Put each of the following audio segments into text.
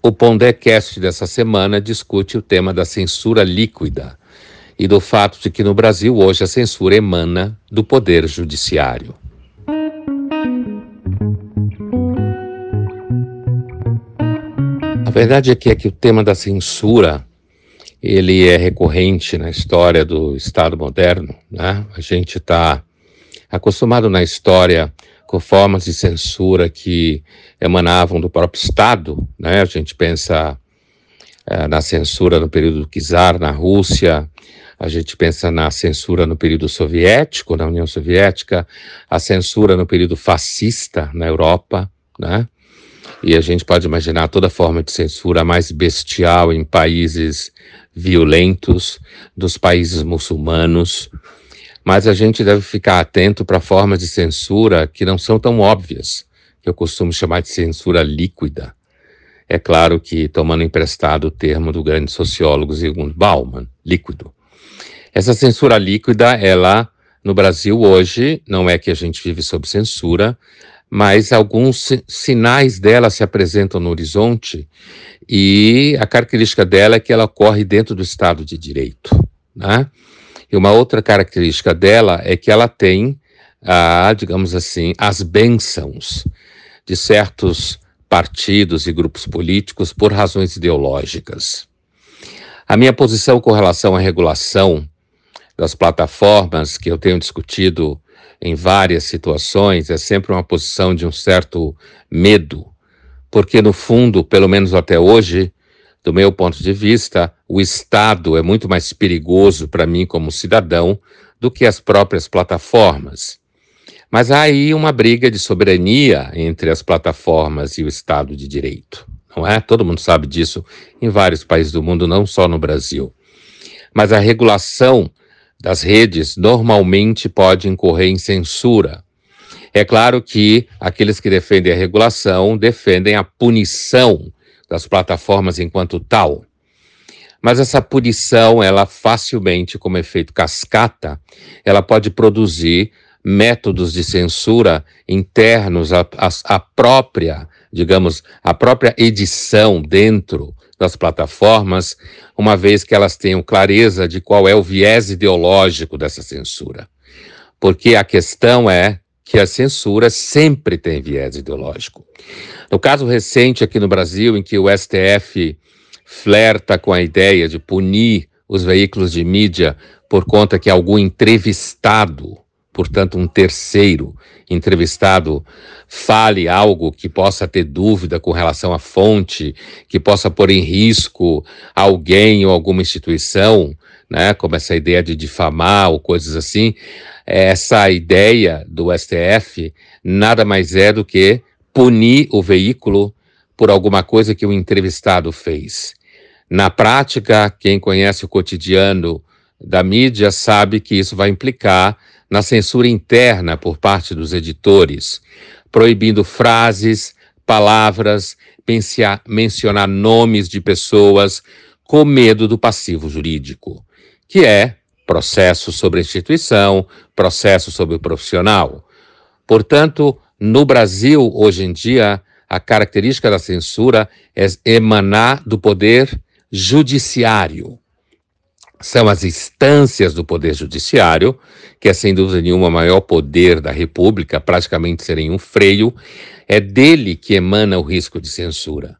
O Pondecast dessa semana discute o tema da censura líquida e do fato de que no Brasil hoje a censura emana do Poder Judiciário. A verdade é que, é que o tema da censura ele é recorrente na história do Estado moderno. Né? A gente está acostumado na história com formas de censura que emanavam do próprio Estado. Né? A gente pensa é, na censura no período do czar na Rússia, a gente pensa na censura no período soviético, na União Soviética, a censura no período fascista na Europa, né? E a gente pode imaginar toda forma de censura mais bestial em países violentos, dos países muçulmanos, mas a gente deve ficar atento para formas de censura que não são tão óbvias, que eu costumo chamar de censura líquida. É claro que, tomando emprestado o termo do grande sociólogo Zygmunt Bauman, líquido. Essa censura líquida, ela, no Brasil hoje, não é que a gente vive sob censura, mas alguns sinais dela se apresentam no horizonte e a característica dela é que ela ocorre dentro do Estado de Direito, né? E uma outra característica dela é que ela tem, ah, digamos assim, as bênçãos de certos partidos e grupos políticos por razões ideológicas. A minha posição com relação à regulação das plataformas, que eu tenho discutido em várias situações, é sempre uma posição de um certo medo, porque no fundo, pelo menos até hoje, do meu ponto de vista, o Estado é muito mais perigoso para mim como cidadão do que as próprias plataformas. Mas há aí uma briga de soberania entre as plataformas e o Estado de Direito, não é? Todo mundo sabe disso em vários países do mundo, não só no Brasil. Mas a regulação das redes normalmente pode incorrer em censura. É claro que aqueles que defendem a regulação defendem a punição das plataformas enquanto tal. Mas essa punição, ela facilmente, como efeito cascata, ela pode produzir métodos de censura internos à, à, à própria, digamos, a própria edição dentro das plataformas, uma vez que elas tenham clareza de qual é o viés ideológico dessa censura. Porque a questão é que a censura sempre tem viés ideológico. No caso recente aqui no Brasil, em que o STF flerta com a ideia de punir os veículos de mídia por conta que algum entrevistado, portanto um terceiro entrevistado, fale algo que possa ter dúvida com relação à fonte, que possa pôr em risco alguém ou alguma instituição, né, como essa ideia de difamar ou coisas assim, essa ideia do STF nada mais é do que punir o veículo por alguma coisa que o entrevistado fez. Na prática, quem conhece o cotidiano da mídia sabe que isso vai implicar na censura interna por parte dos editores, proibindo frases, palavras, mencionar nomes de pessoas com medo do passivo jurídico, que é processo sobre a instituição, processo sobre o profissional. Portanto, no Brasil, hoje em dia, a característica da censura é emanar do poder judiciário. São as instâncias do poder judiciário, que é sem dúvida nenhuma o maior poder da República, praticamente serem um freio, é dele que emana o risco de censura.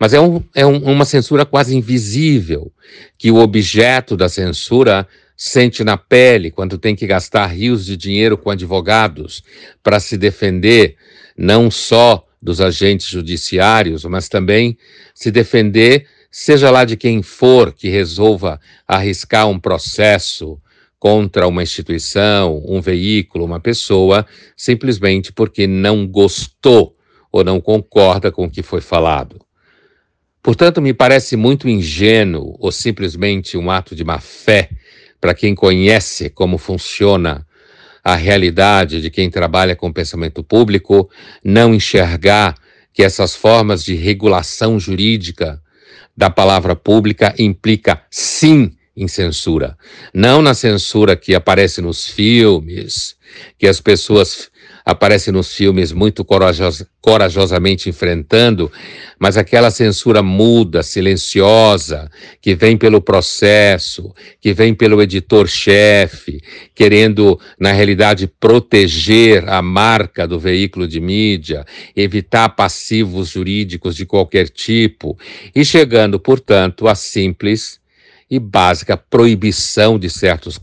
Mas é, um, é um, uma censura quase invisível, que o objeto da censura sente na pele quando tem que gastar rios de dinheiro com advogados para se defender não só dos agentes judiciários, mas também se defender, seja lá de quem for que resolva arriscar um processo contra uma instituição, um veículo, uma pessoa, simplesmente porque não gostou ou não concorda com o que foi falado. Portanto, me parece muito ingênuo ou simplesmente um ato de má fé para quem conhece como funciona a realidade de quem trabalha com pensamento público, não enxergar que essas formas de regulação jurídica da palavra pública implica sim em censura. Não na censura que aparece nos filmes, que as pessoas aparece nos filmes muito corajos, corajosamente enfrentando, mas aquela censura muda, silenciosa, que vem pelo processo, que vem pelo editor-chefe, querendo, na realidade, proteger a marca do veículo de mídia, evitar passivos jurídicos de qualquer tipo, e chegando, portanto, a simples e básica proibição de certos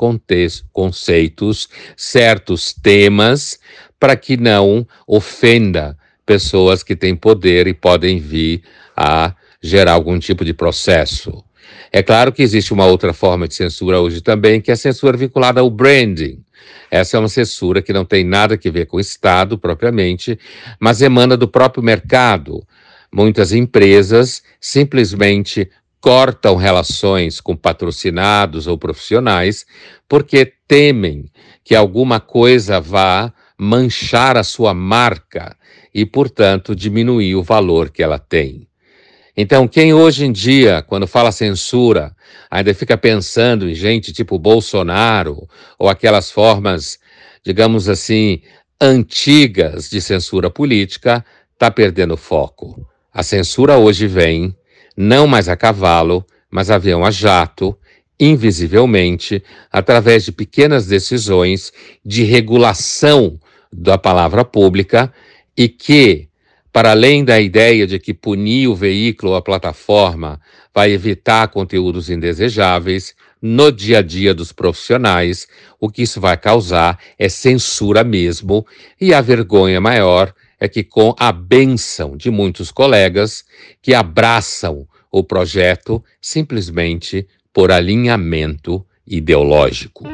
conceitos, certos temas, para que não ofenda pessoas que têm poder e podem vir a gerar algum tipo de processo. É claro que existe uma outra forma de censura hoje também, que é a censura vinculada ao branding. Essa é uma censura que não tem nada a ver com o Estado propriamente, mas emana do próprio mercado. Muitas empresas simplesmente cortam relações com patrocinados ou profissionais porque temem que alguma coisa vá manchar a sua marca e, portanto, diminuir o valor que ela tem. Então, quem hoje em dia, quando fala censura, ainda fica pensando em gente tipo Bolsonaro ou aquelas formas, digamos assim, antigas de censura política, está perdendo foco. A censura hoje vem não mais a cavalo, mas avião a jato, invisivelmente, através de pequenas decisões de regulação da palavra pública e que, para além da ideia de que punir o veículo ou a plataforma vai evitar conteúdos indesejáveis, no dia a dia dos profissionais, o que isso vai causar é censura mesmo, e a vergonha maior é que, com a benção de muitos colegas que abraçam o projeto simplesmente por alinhamento ideológico.